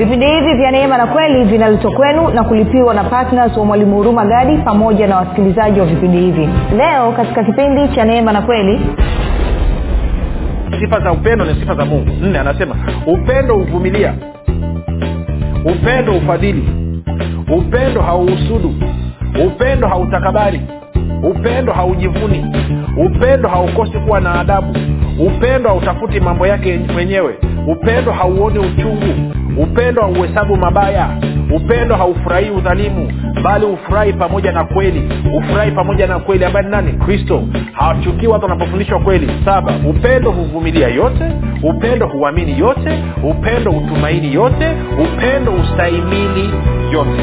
vipindi hivi vya neema na kweli vinaletwa kwenu na kulipiwa na ptns wa mwalimu huruma gadi pamoja na wasikilizaji wa vipindi hivi. Leo katika kipindi cha neema na kweli sifa za upendo ni sifa za mungu. Nne anasema upendo huvumilia. Upendo ufadhili upendo hauhusudu. Upendo hautakabari upendo haujivuni. Upendo haukosi kuwa na adabu upendo hautafuti mambo yake mwenyewe. Upendo hauoni uchungu. Upendo hauhesabu mabaya. Upendo haufurahii udhalimu bali hufurahi pamoja na kweli. Ufurahi pamoja na kweli. Ambaye ni nani? Kristo. Hawachukii watu wanapofundishwa kweli. Saba upendo huvumilia yote. Upendo huamini yote. Upendo hutumaini yote. Upendo hustahimili yote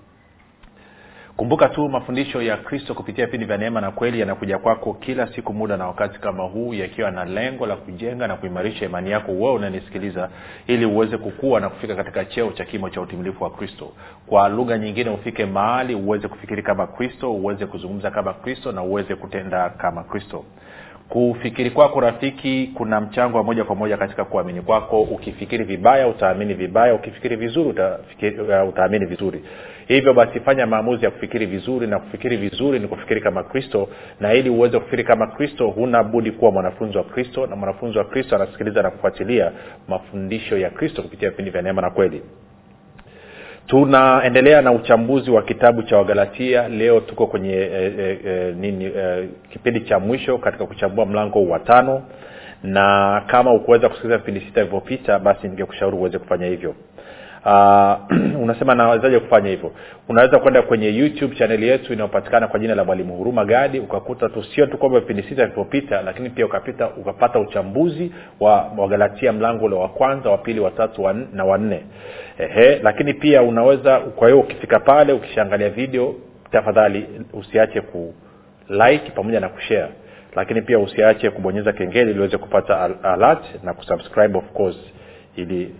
kumbuka tu mafundisho ya kristo kupitia vipindi vya neema na kweli yanakuja kwako kila siku muda na wakati kama huu yakiwa na lengo la kujenga na kuimarisha imani yako wewe unanisikiliza ili uweze kukua na kufika katika cheo cha kimo cha utimilifu wa kristo. Kwa lugha nyingine ufike mahali uweze kufikiri kama kristo uweze kuzungumza kama kristo na uweze kutenda kama kristo. Kufikiri kwako rafiki kuna mchango wa moja kwa moja katika kuamini kwako. Ukifikiri vibaya utaamini vibaya. Ukifikiri vizuri uh, utaamini vizuri hivyo basi fanya maamuzi ya kufikiri vizuri na kufikiri vizuri ni kufikiri kama kristo. Na ili uweze kufikiri kama kristo huna budi kuwa mwanafunzi wa kristo na mwanafunzi wa kristo anasikiliza na kufuatilia mafundisho ya kristo kupitia vipindi vya neema na kweli. Tunaendelea na uchambuzi wa kitabu cha wagalatia. Leo tuko kwenye e, e, nini e, kipindi cha mwisho katika kuchambua mlango wa tano. Na kama ukuweza kusikiliza vipindi sita vilivyopita basi ningekushauri uweze kufanya hivyo uh, unasema nawezaje kufanya hivyo? Unaweza kwenda kwenye youtube chaneli yetu inayopatikana kwa jina la mwalimu huruma gadi ukakuta tu sio tu kwamba vipindi sita vilivyopita lakini pia ukapita ukapata uchambuzi wa wagalatia mlango ule wa kwanza wa pili watatu wa, na wanne ehe lakini pia unaweza kwa hiyo ukifika pale ukishaangalia video tafadhali usiache ku like pamoja na kushare. Lakini pia usiache kubonyeza kengele ili uweze kupata alert na kusubscribe of course ili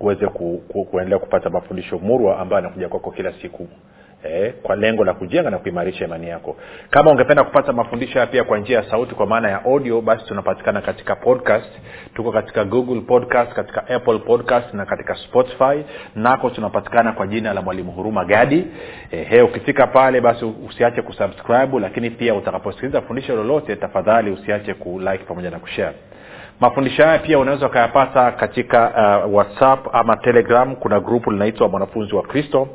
uweze ku, ku, kuendelea kupata mafundisho murwa ambayo anakuja kwako kila siku. Eh, kwa lengo la kujenga na kuimarisha imani yako. Kama ungependa kupata mafundisho haya pia kwa njia ya sauti kwa maana ya audio basi tunapatikana katika podcast. Tuko katika google podcast katika apple podcast na katika spotify. Nako tunapatikana kwa jina la mwalimu huruma gadi. Eh, ukifika pale basi usiache kusubscribe lakini pia utakaposikiliza fundisho lolote tafadhali usiache kulike pamoja na kushare mafundisho haya pia unaweza ukayapata katika uh, whatsapp ama telegram. Kuna grupu linaitwa mwanafunzi wa kristo.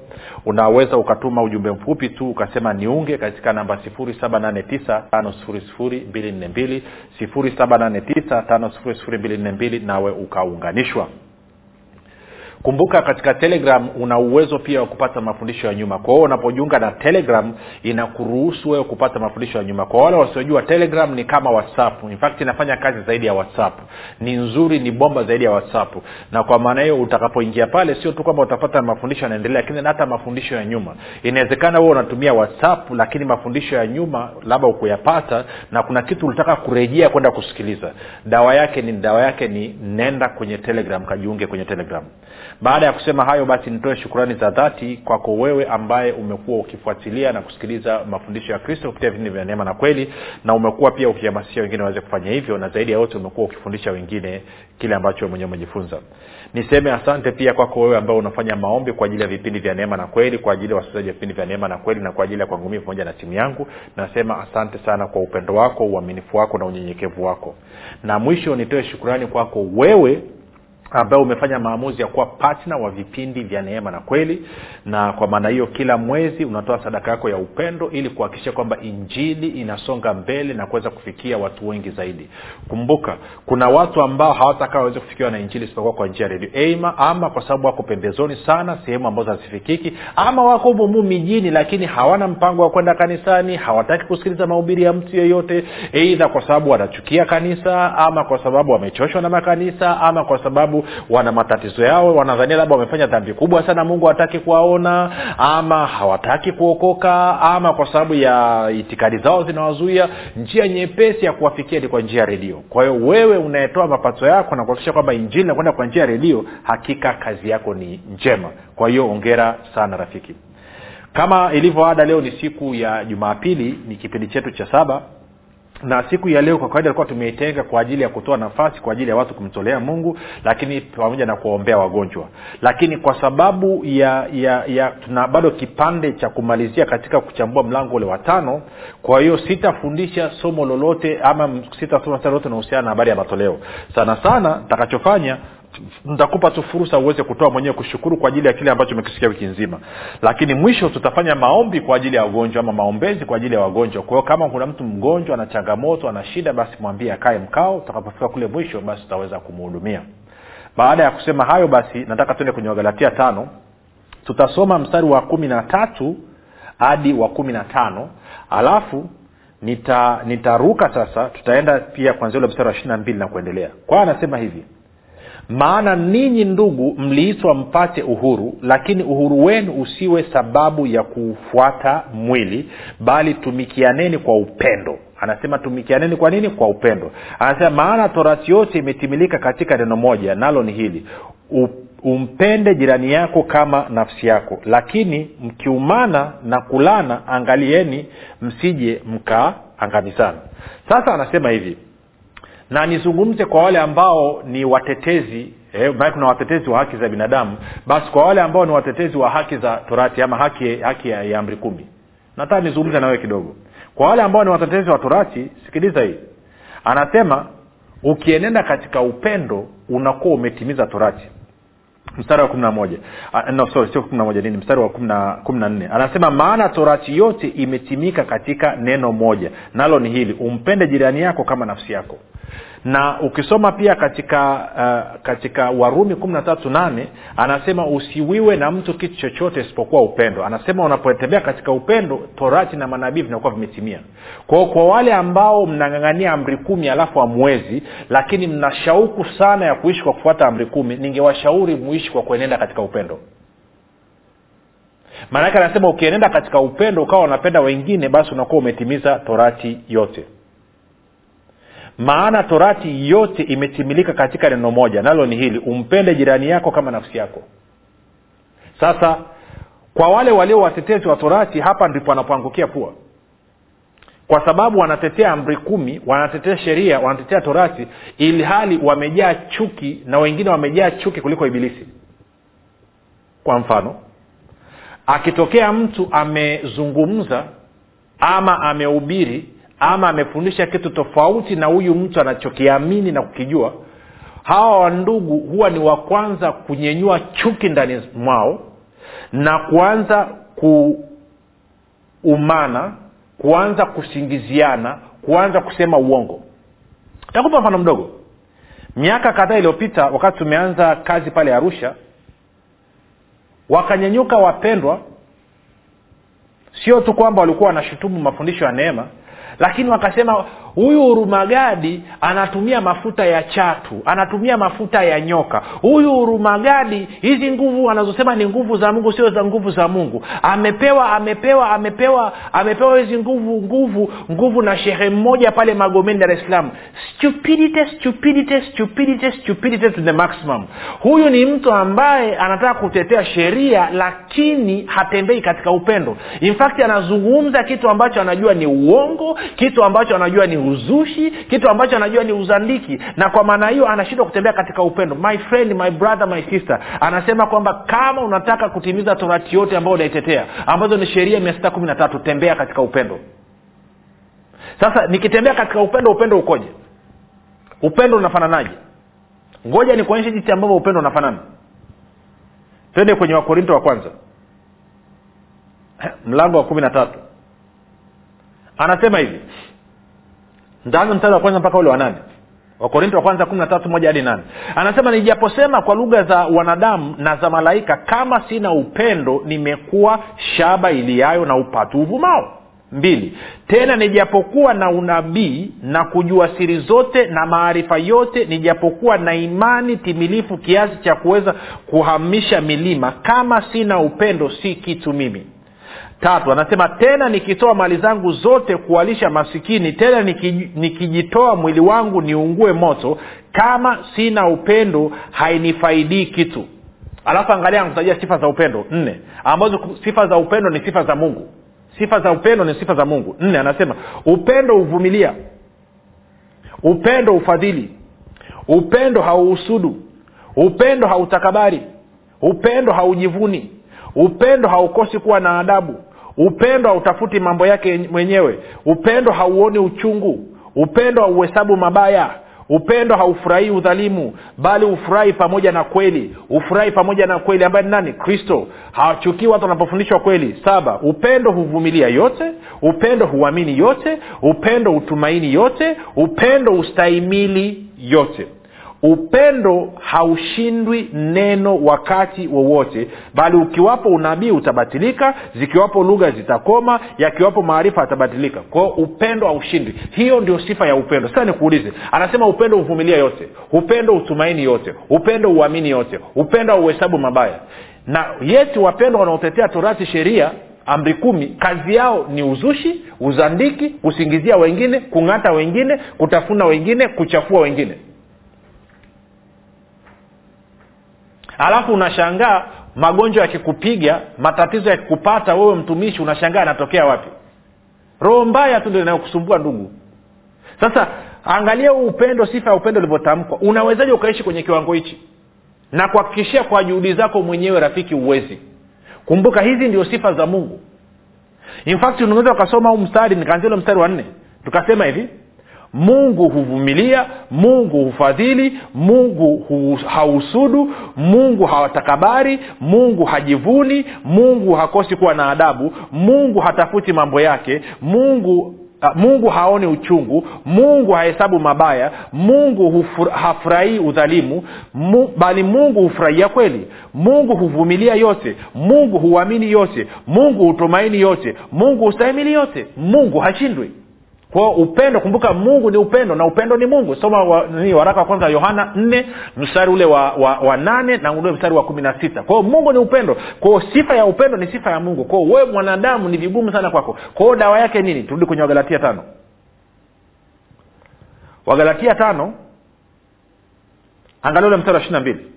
Unaweza ukatuma ujumbe mfupi tu ukasema niunge katika namba 7895242 7895242 nawe ukaunganishwa kumbuka katika telegram una uwezo pia wa kupata mafundisho ya nyuma. Kwa hiyo unapojiunga na telegram inakuruhusu wewe kupata mafundisho ya nyuma. Kwa wale wasiojua telegram ni kama whatsapp. In fact inafanya kazi zaidi ya whatsapp. Ni nzuri ni bomba zaidi ya whatsapp. Na kwa maana hiyo utakapoingia pale sio tu kwamba utapata mafundisho yanaendelea lakini hata mafundisho ya nyuma. Inawezekana wewe unatumia whatsapp lakini mafundisho ya nyuma labda ukuyapata na kuna kitu ulitaka kurejea kwenda kusikiliza. Dawa yake ni dawa yake ni nenda kwenye telegram kajiunge kwenye telegram baada ya kusema hayo basi nitoe shukurani za dhati kwako wewe ambaye umekuwa ukifuatilia na kusikiliza mafundisho ya kristo kupitia vipindi vya neema na kweli na umekuwa pia ukihamasisha wengine waweze kufanya hivyo na zaidi ya yote umekuwa ukifundisha wengine kile ambacho mwenyewe umejifunza. Niseme asante pia kwako wewe ambao unafanya maombi kwa ajili ya vipindi vya neema na kweli kwa ajili ya wasikilizaji wa vipindi vya neema na kweli na kwa ajili ya kwangu pamoja na timu yangu. Nasema asante sana kwa upendo wako uaminifu wako na unyenyekevu wako. Na mwisho nitoe shukurani kwako wewe ambaye umefanya maamuzi ya kuwa patna wa vipindi vya neema na kweli. Na kwa maana hiyo kila mwezi unatoa sadaka yako ya upendo ili kuhakikisha kwamba injili inasonga mbele na kuweza kufikia watu wengi zaidi. Kumbuka kuna watu ambao hawatakaa waweze kufikiwa na injili isipokuwa kwa njia redio. Ama, ama kwa sababu wako pembezoni sana sehemu ambazo hazifikiki ama wako mumu mijini lakini hawana mpango wa kwenda kanisani hawataki kusikiliza mahubiri ya mtu yeyote eidha kwa sababu wanachukia kanisa ama kwa sababu wamechoshwa na makanisa ama kwa sababu wana matatizo yao wanadhania labda wamefanya dhambi kubwa sana mungu hataki kuwaona ama hawataki kuokoka ama kwa sababu ya itikadi zao zinawazuia. Njia nyepesi ya kuwafikia ni kwa njia ya redio. Kwa hiyo wewe unayetoa mapato yako na kuhakikisha kwamba injili nakwenda kwa njia ya redio hakika kazi yako ni njema. Kwa hiyo ongera sana rafiki. Kama ilivyo ada leo ni siku ya jumapili ni kipindi chetu cha saba na siku ya leo kwa kawaida alikuwa tumeitenga kwa ajili ya kutoa nafasi kwa ajili ya watu kumtolea mungu lakini pamoja na kuwaombea wagonjwa. Lakini kwa sababu ya ya ya tuna bado kipande cha kumalizia katika kuchambua mlango ule wa tano kwa hiyo sitafundisha somo lolote ama sitasoma lolote unahusiana na habari ya matoleo. Sana sana takachofanya nitakupa tu fursa uweze kutoa mwenyewe kushukuru kwa ajili ya kile ambacho umekisikia wiki nzima. Lakini mwisho tutafanya maombi kwa ajili ya wagonjwa ama maombezi kwa ajili ya wagonjwa. Kwa hiyo kama kuna mtu mgonjwa ana changamoto ana shida basi mwambie akae mkao. Utakapofika kule mwisho basi utaweza kumhudumia. Baada ya kusema hayo basi nataka tuende kwenye wagalatia tano. Tutasoma mstari wa kumi na tatu hadi wa kumi na tano. Alafu nita nitaruka sasa. Tutaenda pia kwanzia ule mstari wa ishiri na mbili na kuendelea. Kwao anasema hivi maana ninyi ndugu mliitwa mpate uhuru lakini uhuru wenu usiwe sababu ya kufuata mwili bali tumikianeni kwa upendo. Anasema tumikianeni kwa nini? Kwa upendo. Anasema maana torati yote imetimilika katika neno moja nalo ni hili. U, umpende jirani yako kama nafsi yako. Lakini mkiumana na kulana angalieni msije mkaangamizana. Sasa anasema hivi na nizungumze kwa wale ambao ni watetezi eh, kuna watetezi wa haki za binadamu basi kwa wale ambao ni watetezi wa haki za torati ama haki, haki ya, ya amri kumi nataka nizungumze nawewe kidogo. Kwa wale ambao ni watetezi wa torati sikiliza hii. Anasema ukienenda katika upendo unakuwa umetimiza torati mstari wa kumi na moja. Uh, no, sorry sio kumi na moja nini? Mstari wa kumi na nne. Anasema maana torati yote imetimika katika neno moja nalo ni hili umpende jirani yako kama nafsi yako na ukisoma pia katika uh, katika warumi kumi na tatu nane anasema usiwiwe na mtu kitu chochote isipokuwa upendo. Anasema unapotembea katika upendo torati na manabii vinakuwa vimetimia. Kwao kwa wale ambao mnang'ang'ania amri kumi alafu amwezi lakini mna shauku sana ya kuishi kwa kufuata amri kumi ningewashauri muishi kwa kuenenda katika upendo. Maanake anasema ukienenda katika upendo ukawa unapenda wengine basi unakuwa umetimiza torati yote maana torati yote imetimilika katika neno moja nalo ni hili umpende jirani yako kama nafsi yako. Sasa kwa wale walio watetezi wa torati hapa ndipo wanapoangukia pua. Kwa sababu wanatetea amri kumi wanatetea sheria wanatetea torati ili hali wamejaa chuki na wengine wamejaa chuki kuliko ibilisi. Kwa mfano akitokea mtu amezungumza ama amehubiri ama amefundisha kitu tofauti na huyu mtu anachokiamini na kukijua hawa wandugu huwa ni wa kwanza kunyenyua chuki ndani mwao na kuanza kuumana kuanza kusingiziana kuanza kusema uongo. Takupa mfano mdogo. Miaka kadhaa iliyopita wakati tumeanza kazi pale arusha wakanyenyuka wapendwa. Sio tu kwamba walikuwa wanashutumu mafundisho ya neema lakini wakasema huyu hurumagadi anatumia mafuta ya chatu anatumia mafuta ya nyoka. Huyu hurumagadi hizi nguvu anazosema ni nguvu za mungu sio za nguvu za mungu. Amepewa amepewa amepewa amepewa hizi nguvu nguvu nguvu na shehe mmoja pale magomeni dar es salaam. Stupidity stupidity stupidity stupidity to the maximum. Huyu ni mtu ambaye anataka kutetea sheria lakini hatembei katika upendo. In fact anazungumza kitu ambacho anajua ni uongo kitu ambacho anajua ni uzushi kitu ambacho anajua ni uzandiki. Na kwa maana hiyo anashindwa kutembea katika upendo. My friend my brother my sister. Anasema kwamba kama unataka kutimiza torati yote ambayo unaitetea ambazo ni sheria mia sita kumi na tatu tembea katika upendo. Sasa nikitembea katika upendo upendo ukoje? Upendo unafananaje? Ngoja nikuonyeshe jinsi ambavyo upendo unafanana. Twende kwenye wakorinto wa kwanza. Mlango wa kumi na tatu. Anasema hivi ntaanza mstari wa kwanza mpaka ule wa nane. Wakorinto wa kwanza kumi na tatu moja hadi nane. Anasema nijaposema kwa lugha za wanadamu na za malaika kama sina upendo nimekuwa shaba iliyayo na upatu uvumao mbili. Tena nijapokuwa na unabii na kujua siri zote na maarifa yote nijapokuwa na imani timilifu kiasi cha kuweza kuhamisha milima kama sina upendo si kitu mimi tatu anasema tena nikitoa mali zangu zote kuwalisha masikini tena nikijitoa mwili wangu niungue moto kama sina upendo hainifaidii kitu. Alafu angalia nakutajia sifa za upendo. Nne ambazo sifa za upendo ni sifa za mungu. Sifa za upendo ni sifa za mungu. Nne anasema upendo huvumilia. Upendo ufadhili upendo hauhusudu. Upendo hautakabari. Upendo haujivuni upendo haukosi kuwa na adabu. Upendo hautafuti mambo yake mwenyewe. Upendo hauoni uchungu. Upendo hauhesabu mabaya. Upendo haufurahii udhalimu bali hufurahi pamoja na kweli. Ufurahi pamoja na kweli ambaye ni nani? Kristo. Hawachukii watu wanapofundishwa kweli. Saba upendo huvumilia yote. Upendo huamini yote. Upendo hutumaini yote. Upendo hustahimili yote upendo haushindwi neno wakati wowote bali ukiwapo unabii utabatilika zikiwapo lugha zitakoma yakiwapo maarifa yatabatilika. Kwao upendo haushindwi. Hiyo ndio sifa ya upendo. Sasa nikuulize anasema upendo huvumilia yote upendo hutumaini yote upendo huamini yote upendo hauhesabu mabaya. Na yeti wapendo wanaotetea torati sheria amri kumi kazi yao ni uzushi uzandiki kusingizia wengine kung'ata wengine kutafuna wengine kuchafua wengine alafu unashangaa magonjwa yakikupiga matatizo yakikupata wewe mtumishi unashangaa yanatokea wapi? Roho mbaya tu ndo inayokusumbua ndugu. Sasa angalia huu upendo sifa ya upendo ulivyotamkwa. Unawezaji ukaishi kwenye kiwango hichi? Na kuhakikishia kwa juhudi zako mwenyewe rafiki uwezi. Kumbuka hizi ndio sifa za mungu. In fact unaweza ukasoma huu mstari nikaanzia ule mstari wa nne tukasema hivi mungu huvumilia mungu hufadhili mungu hausudu mungu hawatakabari mungu hajivuni mungu hakosi kuwa na adabu mungu hatafuti mambo yake mungu mungu haoni uchungu mungu hahesabu mabaya mungu hafurahii udhalimu mu, bali mungu hufurahia kweli. Mungu huvumilia yote mungu huamini yote mungu hutumaini yote mungu hustahimili yote mungu hashindwi kwao upendo kumbuka mungu ni upendo na upendo ni mungu. Soma wa, ni waraka wa kwanza yohana nne mstari ule wa, wa, wa nane na ule mstari wa kumi na sita. Kwao mungu ni upendo. Kwao sifa ya upendo ni sifa ya mungu. Kwao wewe mwanadamu ni vigumu sana kwako. Kwao dawa yake nini? Turudi kwenye wagalatia tano. Wagalatia tano angalia ule mstari wa ishiri na mbili.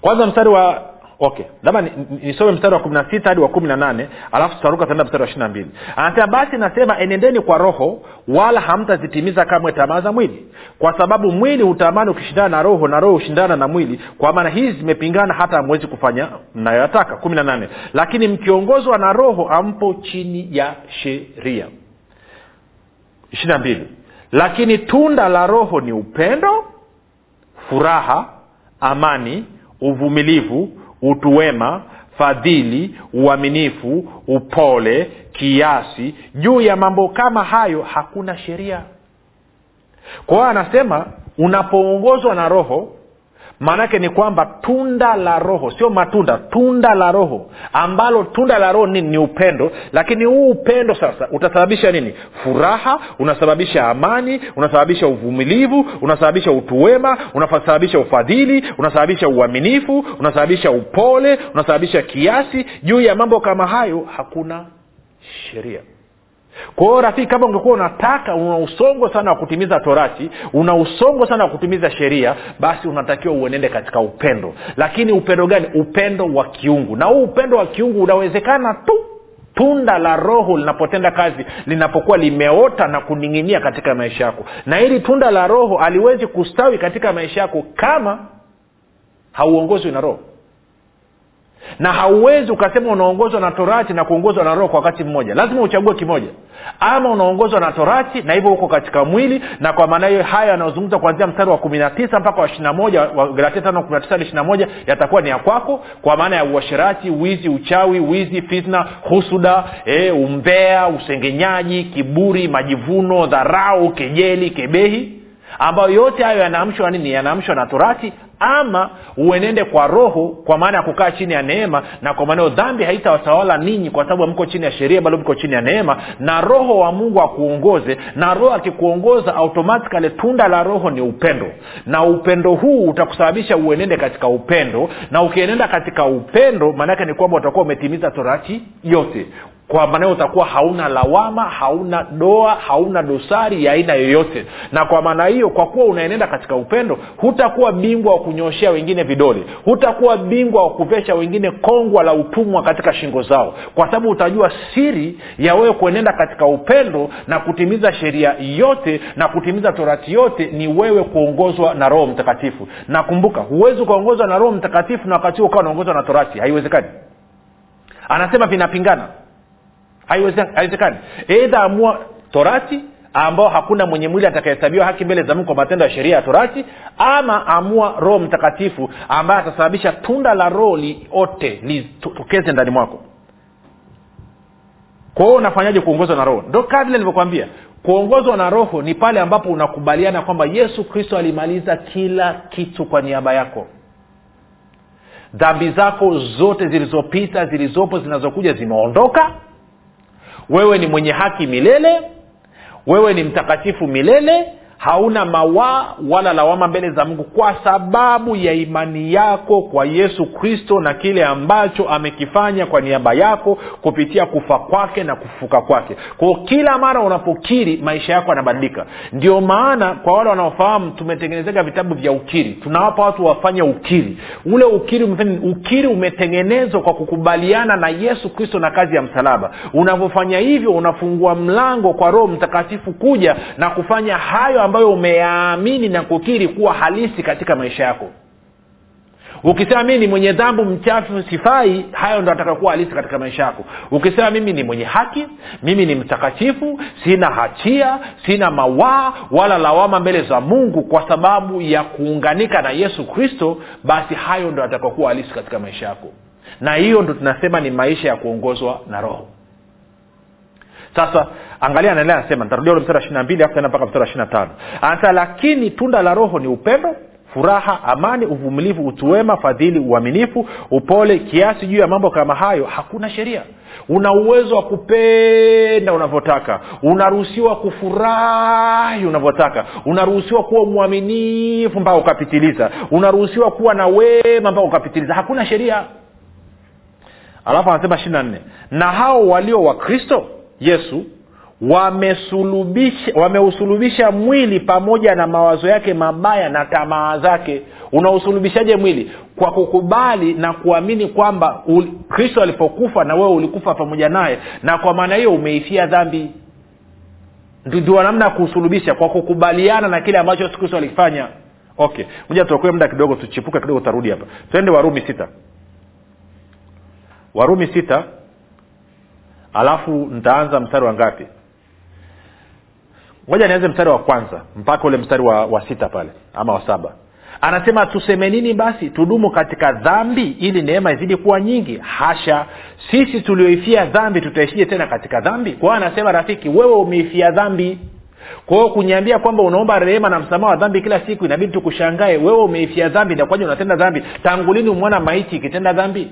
Kwanza mstari wa okay. Labda nisome mstari wa kumi na sita hadi wa kumi na nane alafu tutaruka tenda mstari wa ishiri na mbili. Anasema basi nasema enendeni kwa roho wala hamtazitimiza kamwe tamaa za mwili. Kwa sababu mwili hutamani ukishindana na roho na roho hushindana na mwili. Kwa maana hizi zimepingana hata hamwezi kufanya mnayoyataka kumi na nane lakini mkiongozwa na roho ampo chini ya sheria. Ishiri na mbili. Lakini tunda la roho ni upendo furaha amani uvumilivu utuwema fadhili uaminifu upole kiasi. Juu ya mambo kama hayo hakuna sheria. Kwa hiyo anasema unapoongozwa na roho maanaake ni kwamba tunda la roho sio matunda tunda la roho ambalo tunda la roho nini ni upendo. Lakini huu upendo sasa utasababisha nini? Furaha unasababisha amani unasababisha uvumilivu unasababisha utuwema unasababisha ufadhili unasababisha uaminifu unasababisha upole unasababisha kiasi. Juu ya mambo kama hayo hakuna sheria kwa hiyo rafiki kama ungekuwa unataka una usongo sana wa kutimiza torati una usongo sana wa kutimiza sheria basi unatakiwa uenende katika upendo. Lakini upendo gani? Upendo wa kiungu. Na huu upendo wa kiungu unawezekana tu tunda la roho linapotenda kazi linapokuwa limeota na kuning'inia katika maisha yako. Na hili tunda la roho aliwezi kustawi katika maisha yako kama hauongozwi na roho na hauwezi ukasema unaongozwa na torati na kuongozwa na roho kwa wakati mmoja. Lazima uchague kimoja. Ama unaongozwa na torati na hivyo huko katika mwili na kwa maana hiyo haya yanayozungumza kuanzia mstari wa kumi na tisa mpaka wa ishiri moja wagalatia tano kumi na tisa hadi ishiri moja yatakuwa ni ya kwako kwa maana ya uasherati wizi uchawi wizi fitna husuda e, umbea usengenyaji kiburi majivuno dharau kejeli kebehi. Ambayo yote hayo yanaamshwa nini? Yanaamshwa na torati ama uenende kwa roho kwa maana ya kukaa chini ya neema na kwa maanao dhambi haitawatawala ninyi kwa sababu mko chini ya sheria bado mko chini ya neema. Na roho wa mungu akuongoze na roho akikuongoza automatikali tunda la roho ni upendo. Na upendo huu utakusababisha uenende katika upendo. Na ukienenda katika upendo maanaake ni kwamba utakuwa umetimiza torati yote kwa hiyo utakuwa hauna lawama hauna doa hauna dosari ya aina yoyote. Na kwa maana hiyo kwa kuwa unaenenda katika upendo hutakuwa bingwa wa kunyoshea wengine vidole hutakuwa bingwa wa kuvesha wengine kongwa la utumwa katika shingo zao kwa sababu utajua siri ya wewe kuenenda katika upendo na kutimiza sheria yote na kutimiza torati yote ni wewe kuongozwa na roho mtakatifu. Na kumbuka huwezi ukaongozwa na roho mtakatifu na wakati huo ukawa unaongozwa na torati. Haiwezekani. Anasema vinapingana haiwezekani eidha amua torati ambao hakuna mwenye mwili atakahesabiwa haki mbele za mungu kwa matendo ya sheria ya torati ama amua roho mtakatifu ambaye atasababisha tunda la roho liote litokeze ndani mwako. Kwa unafanyaje kuongozwa na roho? Ndo kaa vile nilivyokwambia kuongozwa na roho ni pale ambapo unakubaliana kwamba yesu kristo alimaliza kila kitu kwa niaba yako. Dhambi zako zote zilizopita zilizopo zinazokuja zimeondoka wewe ni mwenye haki milele. Wewe ni mtakatifu milele hauna mawaa wala lawama mbele za mungu kwa sababu ya imani yako kwa yesu kristo na kile ambacho amekifanya kwa niaba yako kupitia kufa kwake na kufuka kwake. Kwao kila mara unapokiri maisha yako yanabadilika. Ndio maana kwa wale wanaofahamu tumetengenezeka vitabu vya ukiri. Tunawapa watu wafanye ukiri. Ule ukiri ukiri umetengenezwa kwa kukubaliana na yesu kristo na kazi ya msalaba. Unavyofanya hivyo unafungua mlango kwa roho mtakatifu kuja na kufanya hayo ambayo umeyaamini na kukiri kuwa halisi katika maisha yako. Ukisema mimi ni mwenye dhambu mchafu sifai hayo ndo atakakuwa halisi katika maisha yako. Ukisema mimi ni mwenye haki mimi ni mtakatifu sina hatia sina mawaa wala lawama mbele za mungu kwa sababu ya kuunganika na yesu kristo basi hayo ndo atakakuwa halisi katika maisha yako. Na hiyo ndo tunasema ni maisha ya kuongozwa na roho sasa angalia anaendelea anasema nitarudia ule mstari wa ishiri mbili tena mpaka mstari wa ishiri tano. Anasema lakini tunda la roho ni upendo furaha amani uvumilivu utuwema fadhili uaminifu upole kiasi juu ya mambo kama hayo. Hakuna sheria. Una uwezo wa kupenda unavyotaka. Unaruhusiwa kufurahi unavyotaka. Unaruhusiwa kuwa mwaminifu mpaka ukapitiliza. Unaruhusiwa kuwa na wema mpaka ukapitiliza. Hakuna sheria. Alafu anasema ishiri na nne na hao walio wa kristo yesu wameusulubisha wameusulubisha mwili pamoja na mawazo yake mabaya na tamaa zake. Unausulubishaje mwili? Kwa kukubali na kuamini kwamba kristo alipokufa na wewe ulikufa pamoja naye na kwa maana hiyo umeifia dhambi. Ndio namna ya kuusulubisha kwa kukubaliana na kile ambacho yesu kristo alikifanya okay moja tuokoe muda kidogo tuchipuke kidogo tutarudi hapa. Twende warumi sita. Warumi sita alafu nitaanza mstari wa ngapi? Moja nianze mstari wa kwanza mpaka ule mstari wa, wa sita pale ama wa saba. Anasema tuseme nini basi? Tudumu katika dhambi ili neema izidi kuwa nyingi. Hasha sisi tulioifia dhambi tutaishije tena katika dhambi? Kwao anasema rafiki wewe umeifia dhambi. Kwao kunyambia kwamba unaomba rehema na msamaha wa dhambi kila siku inabidi tukushangae wewe umeifia dhambi nakwaja unatenda dhambi? Tangu lini umwona maiti ikitenda dhambi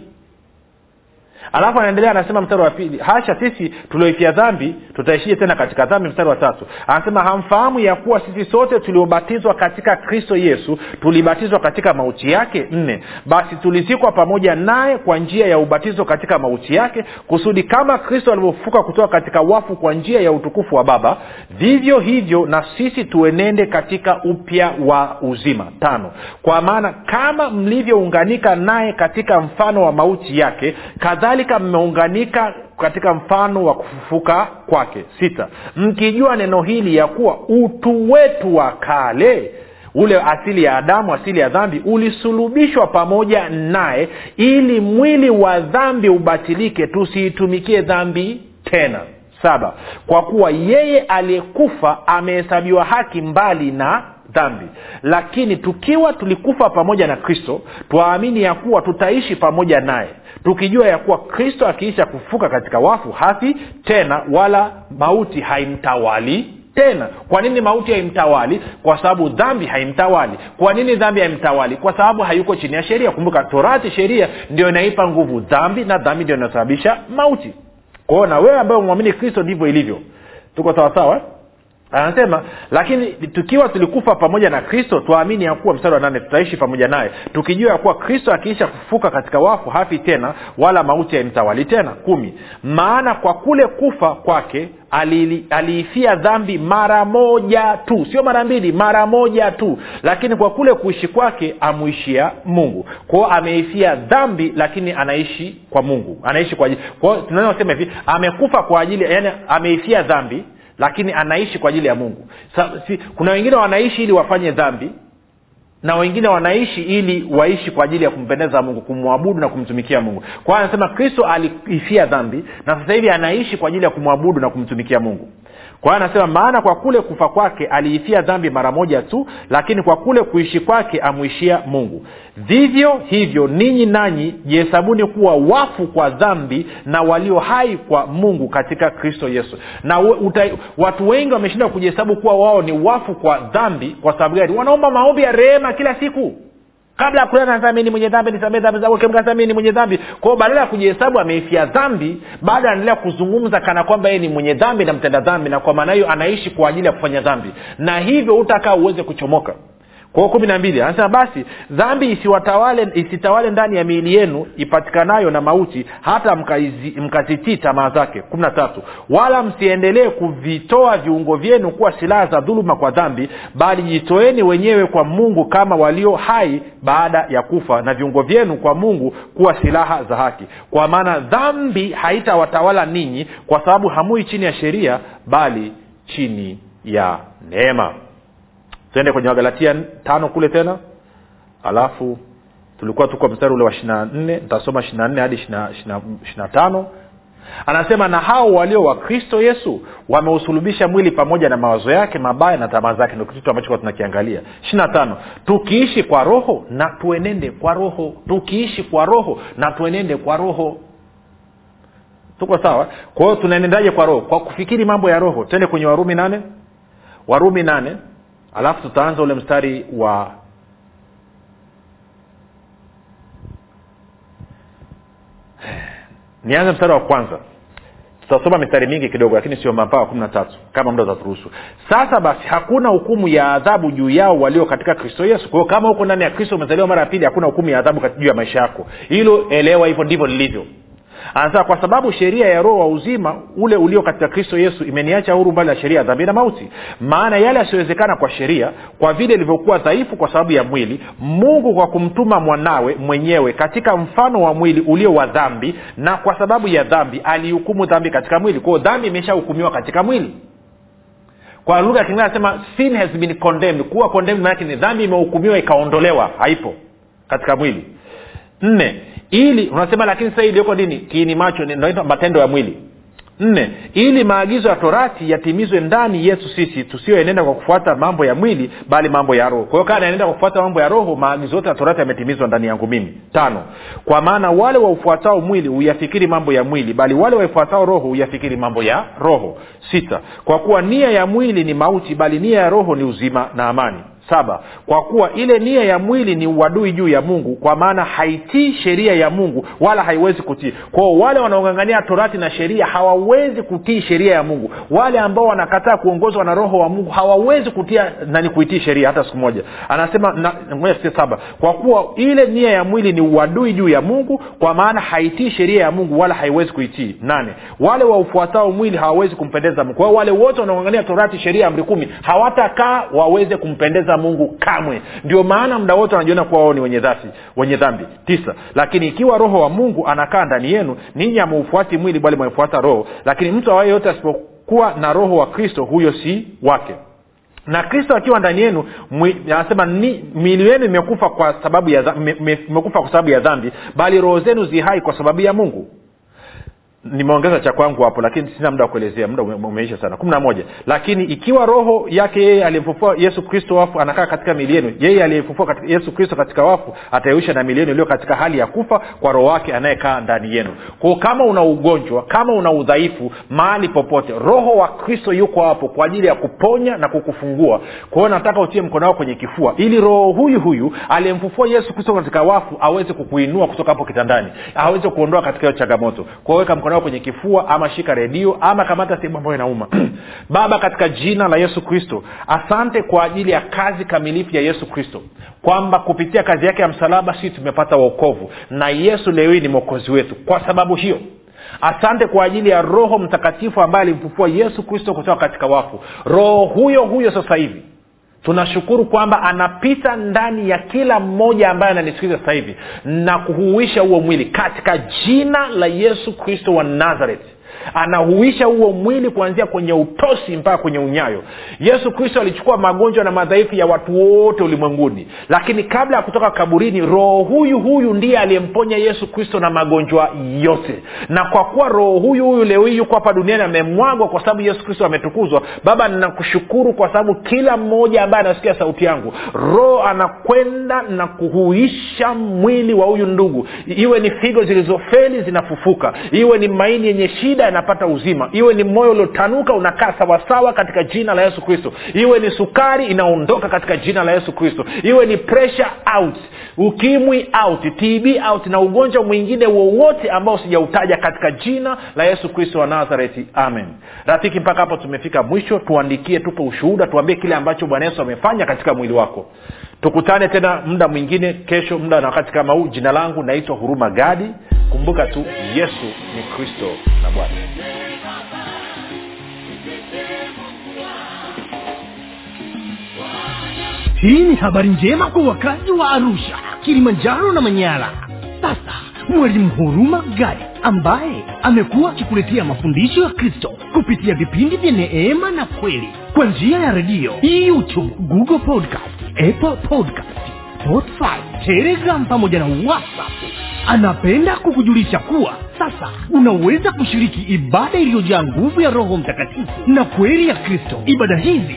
alafu anaendelea anasema mstari wa pili hasha sisi tulioifia dhambi tutaishia tena katika dhambi? Mstari wa tatu anasema hamfahamu ya kuwa sisi sote tuliobatizwa katika kristo yesu tulibatizwa katika mauti yake? Nne basi tulizikwa pamoja naye kwa njia ya ubatizo katika mauti yake kusudi kama kristo alivyofuka kutoka katika wafu kwa njia ya utukufu wa baba vivyo hivyo na sisi tuenende katika upya wa uzima. Tano kwa maana kama mlivyounganika naye katika mfano wa mauti yake kadhalika mmeunganika katika mfano wa kufufuka kwake. Sita mkijua neno hili ya kuwa utu wetu wa kale ule asili ya adamu asili ya dhambi ulisulubishwa pamoja naye ili mwili wa dhambi ubatilike tusiitumikie dhambi tena. Saba kwa kuwa yeye aliyekufa amehesabiwa haki mbali na dhambi. Lakini tukiwa tulikufa pamoja na kristo twaamini ya kuwa tutaishi pamoja naye. Tukijua ya kuwa kristo akiisha kufuka katika wafu hafi tena wala mauti haimtawali tena. Kwa nini mauti haimtawali? Kwa sababu dhambi haimtawali. Kwa nini dhambi haimtawali? Kwa sababu hayuko chini ya sheria. Kumbuka torati sheria ndio inaipa nguvu dhambi na dhambi ndio inasababisha mauti. Kwao na wewe ambaye umwamini kristo ndivyo ilivyo. Tuko sawasawa eh? Anasema lakini tukiwa tulikufa pamoja na kristo twaamini ya kuwa mstari wa nane tutaishi pamoja naye. Tukijua ya kuwa kristo akiisha kufuka katika wafu hafi tena wala mauti haimtawali tena. Kumi. Maana kwa kule kufa kwake ali- aliifia dhambi mara moja tu. Sio mara mbili mara moja tu. Lakini kwa kule kuishi kwake amuishia mungu. Kwao ameifia dhambi lakini anaishi kwa mungu. Anaishi kwa ajili kwao tunaweza kusema hivi amekufa kwa ajili yani ameifia dhambi lakini anaishi kwa ajili ya mungu. Sa, si, kuna wengine wanaishi ili wafanye dhambi na wengine wanaishi ili waishi kwa ajili ya kumpendeza mungu kumwabudu na kumtumikia mungu. Kwa anasema kristo aliifia dhambi na sasa hivi anaishi kwa ajili ya kumwabudu na kumtumikia mungu kwa hiyo anasema maana kwa kule kufa kwake aliifia dhambi mara moja tu lakini kwa kule kuishi kwake amwishia mungu. Vivyo hivyo ninyi nanyi jihesabuni kuwa wafu kwa dhambi na walio hai kwa mungu katika kristo yesu. Na uta, watu wengi wameshinda kujihesabu kuwa wao ni wafu kwa dhambi kwa sababu gani? Wanaomba maombi ya rehema kila siku kabla ya kulala nasema mi ni mwenye dhambi nisamee dhambi zangu ni mwenye dhambi kwao badala ya kujihesabu ameifia dhambi baada anaendelea kuzungumza kana kwamba yeye ni mwenye dhambi na mtenda dhambi na kwa maana hiyo anaishi kwa ajili ya kufanya dhambi. Na hivyo utakaa uweze kuchomoka kwao kumi na mbili anasema basi dhambi isiwatawale isitawale ndani ya miili yenu ipatikanayo na mauti hata mkazitii tamaa zake. kumi na tatu wala msiendelee kuvitoa viungo vyenu kuwa silaha za dhuluma kwa dhambi bali jitoeni wenyewe kwa mungu kama walio hai baada ya kufa na viungo vyenu kwa mungu kuwa silaha za haki. Kwa maana dhambi haitawatawala ninyi kwa sababu hamui chini ya sheria bali chini ya neema tuende kwenye wagalatia tano kule tena. Alafu tulikuwa tuko mstari ule wa ishirina nne nitasoma ishirina nne hadi ishirina tano. Anasema na hao walio wa kristo yesu wameusulubisha mwili pamoja na mawazo yake mabaya na tamaa zake. Ndo kitu ambacho tunakiangalia. Ishirina tano tukiishi kwa roho na tuenende kwa roho. Tukiishi kwa roho na tuenende kwa roho. Tuko sawa? Kwa hiyo tunaenendaje kwa roho? Kwa kufikiri mambo ya roho. Tende kwenye warumi nane. Warumi nane alafu tutaanza ule mstari wa nianze mstari wa kwanza. Tutasoma mistari mingi kidogo lakini sio mapaa kumi na tatu kama muda utaturuhusu. Sasa basi hakuna hukumu ya adhabu juu yao walio katika kristo yesu. Kwa hiyo kama huko ndani ya kristo umezaliwa mara ya pili hakuna hukumu ya adhabu juu ya maisha yako. Hilo elewa hivyo ndivyo lilivyo anasema kwa sababu sheria ya roho wa uzima ule ulio katika kristo yesu imeniacha huru mbali ya sheria ya dhambi na mauti. Maana yale yasiyowezekana kwa sheria kwa vile ilivyokuwa dhaifu kwa sababu ya mwili mungu kwa kumtuma mwanawe mwenyewe katika mfano wa mwili ulio wa dhambi na kwa sababu ya dhambi alihukumu dhambi katika mwili. Kwao dhambi imeshahukumiwa katika mwili. Kwa lugha kiingereza anasema sin has been condemned. Kuwa condemned maanake ni dhambi imehukumiwa ikaondolewa haipo katika mwili. Nne ili unasema lakini sasa iliyoko nini? Kiini macho naitwa matendo ya mwili. Nne ili maagizo ya torati yatimizwe ndani yetu sisi tusioenenda kwa kufuata mambo ya mwili bali mambo ya roho. Kwa hiyo kaa naenenda kwa kufuata mambo ya roho maagizo yote ya torati yametimizwa ndani yangu mimi. Tano kwa maana wale waufuatao mwili huyafikiri mambo ya mwili bali wale waifuatao roho huyafikiri mambo ya roho. Sita kwa kuwa nia ya mwili ni mauti bali nia ya roho ni uzima na amani saba. Kwa kuwa ile nia ya mwili ni uadui juu ya mungu kwa maana haitii sheria ya mungu wala haiwezi kutii. Kwao wale wanaongangania torati na sheria hawawezi kutii sheria ya mungu. Wale ambao wanakataa kuongozwa na roho wa mungu hawawezi kutia nani kuitii sheria hata siku moja. Anasema na, saba. Kwa kuwa ile nia ya mwili ni uadui juu ya mungu kwa maana haitii sheria ya mungu wala haiwezi kuitii. Nane. Wale waufuatao mwili hawawezi kumpendeza mungu. Kwao wale wote wanaongangania torati sheria amri kumi hawatakaa waweze kumpendeza mungu kamwe. Ndio maana muda wote wanajiona kuwa wao ni wenye dhasi wenye dhambi. Tisa. Lakini ikiwa roho wa mungu anakaa ndani yenu ninyi ameufuati mwili bali mwaifuata roho. Lakini mtu awaye yote asipokuwa na roho wa kristo huyo si wake. Na kristo akiwa ndani yenu anasema miili yenu imekufa kwa sababu ya imekufa kwa sababu ya dhambi bali roho zenu zihai kwa sababu ya mungu nimeongeza cha kwangu hapo lakini sina muda wa kuelezea muda umeisha sana. Kumi na moja. Lakini ikiwa roho yake yeye aliyemfufua yesu kristo wafu anakaa katika mili yenu yeye aliyefufua yesu kristo katika wafu ataisha na mili yenu iliyo katika hali ya kufa kwa roho wake anayekaa ndani yenu. Kwao kama una ugonjwa kama una udhaifu mahali popote roho wa kristo yuko hapo kwa ajili ya kuponya na kukufungua. Kwao nataka utie mkono wako kwenye kifua ili roho huyu huyu aliyemfufua yesu kristo katika wafu aweze kukuinua kutoka hapo kitandani aweze kuondoa katika hiyo changamoto. Kwao weka mkono wako kwenye kifua ama shika redio ama kamata sehemu ambayo inauma. Baba katika jina la yesu kristo asante kwa ajili ya kazi kamilifu ya yesu kristo kwamba kupitia kazi yake ya msalaba sisi tumepata uokovu na yesu leo hii ni mwokozi wetu kwa sababu hiyo. Asante kwa ajili ya roho mtakatifu ambaye alimfufua yesu kristo kutoka katika wafu. Roho huyo huyo sasa hivi tunashukuru kwamba anapita ndani ya kila mmoja ambaye ananisikiliza sasa hivi na kuhuisha huo mwili katika jina la yesu kristo wa nazareth anahuisha huo mwili kuanzia kwenye utosi mpaka kwenye unyayo. Yesu kristo alichukua magonjwa na madhaifu ya watu wote ulimwenguni. Lakini kabla ya kutoka kaburini roho huyu huyu ndiye aliyemponya yesu kristo na magonjwa yote. Na kwa kuwa roho huyu huyu leo hii yuko hapa duniani amemwagwa kwa sababu yesu kristo ametukuzwa baba ninakushukuru kwa sababu kila mmoja ambaye anasikia sauti yangu roho anakwenda na kuhuisha mwili wa huyu ndugu. Iwe ni figo zilizofeli zinafufuka iwe ni maini yenye shida yanapata uzima. Iwe ni moyo uliotanuka unakaa sawasawa katika jina la yesu kristo. Iwe ni sukari inaondoka katika jina la yesu kristo. Iwe ni pressure out ukimwi out tb out na ugonjwa mwingine wowote ambao sijautaja katika jina la yesu kristo wa nazareti. Amen. Rafiki mpaka hapo tumefika mwisho. Tuandikie tupe ushuhuda tuambie kile ambacho bwana yesu amefanya katika mwili wako tukutane tena muda mwingine kesho muda na wakati kama huu. Jina langu naitwa huruma gadi. Kumbuka tu yesu ni kristo na bwana. Hii ni habari njema kwa wakazi wa arusha kilimanjaro na manyara. Sasa mwalimu huruma gadi ambaye amekuwa akikuletea mafundisho ya kristo kupitia vipindi vya neema na kweli kwa njia ya redio youtube google podcast apple podcast. Spotify telegram pamoja na whatsapp. Anapenda kukujulisha kuwa sasa unaweza kushiriki ibada iliyojaa nguvu ya roho mtakatifu na kweli ya kristo. Ibada hizi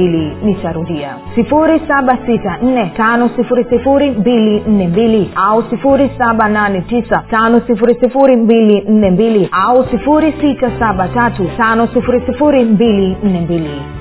nitarudia. 7645242 au 7895242 au 6735242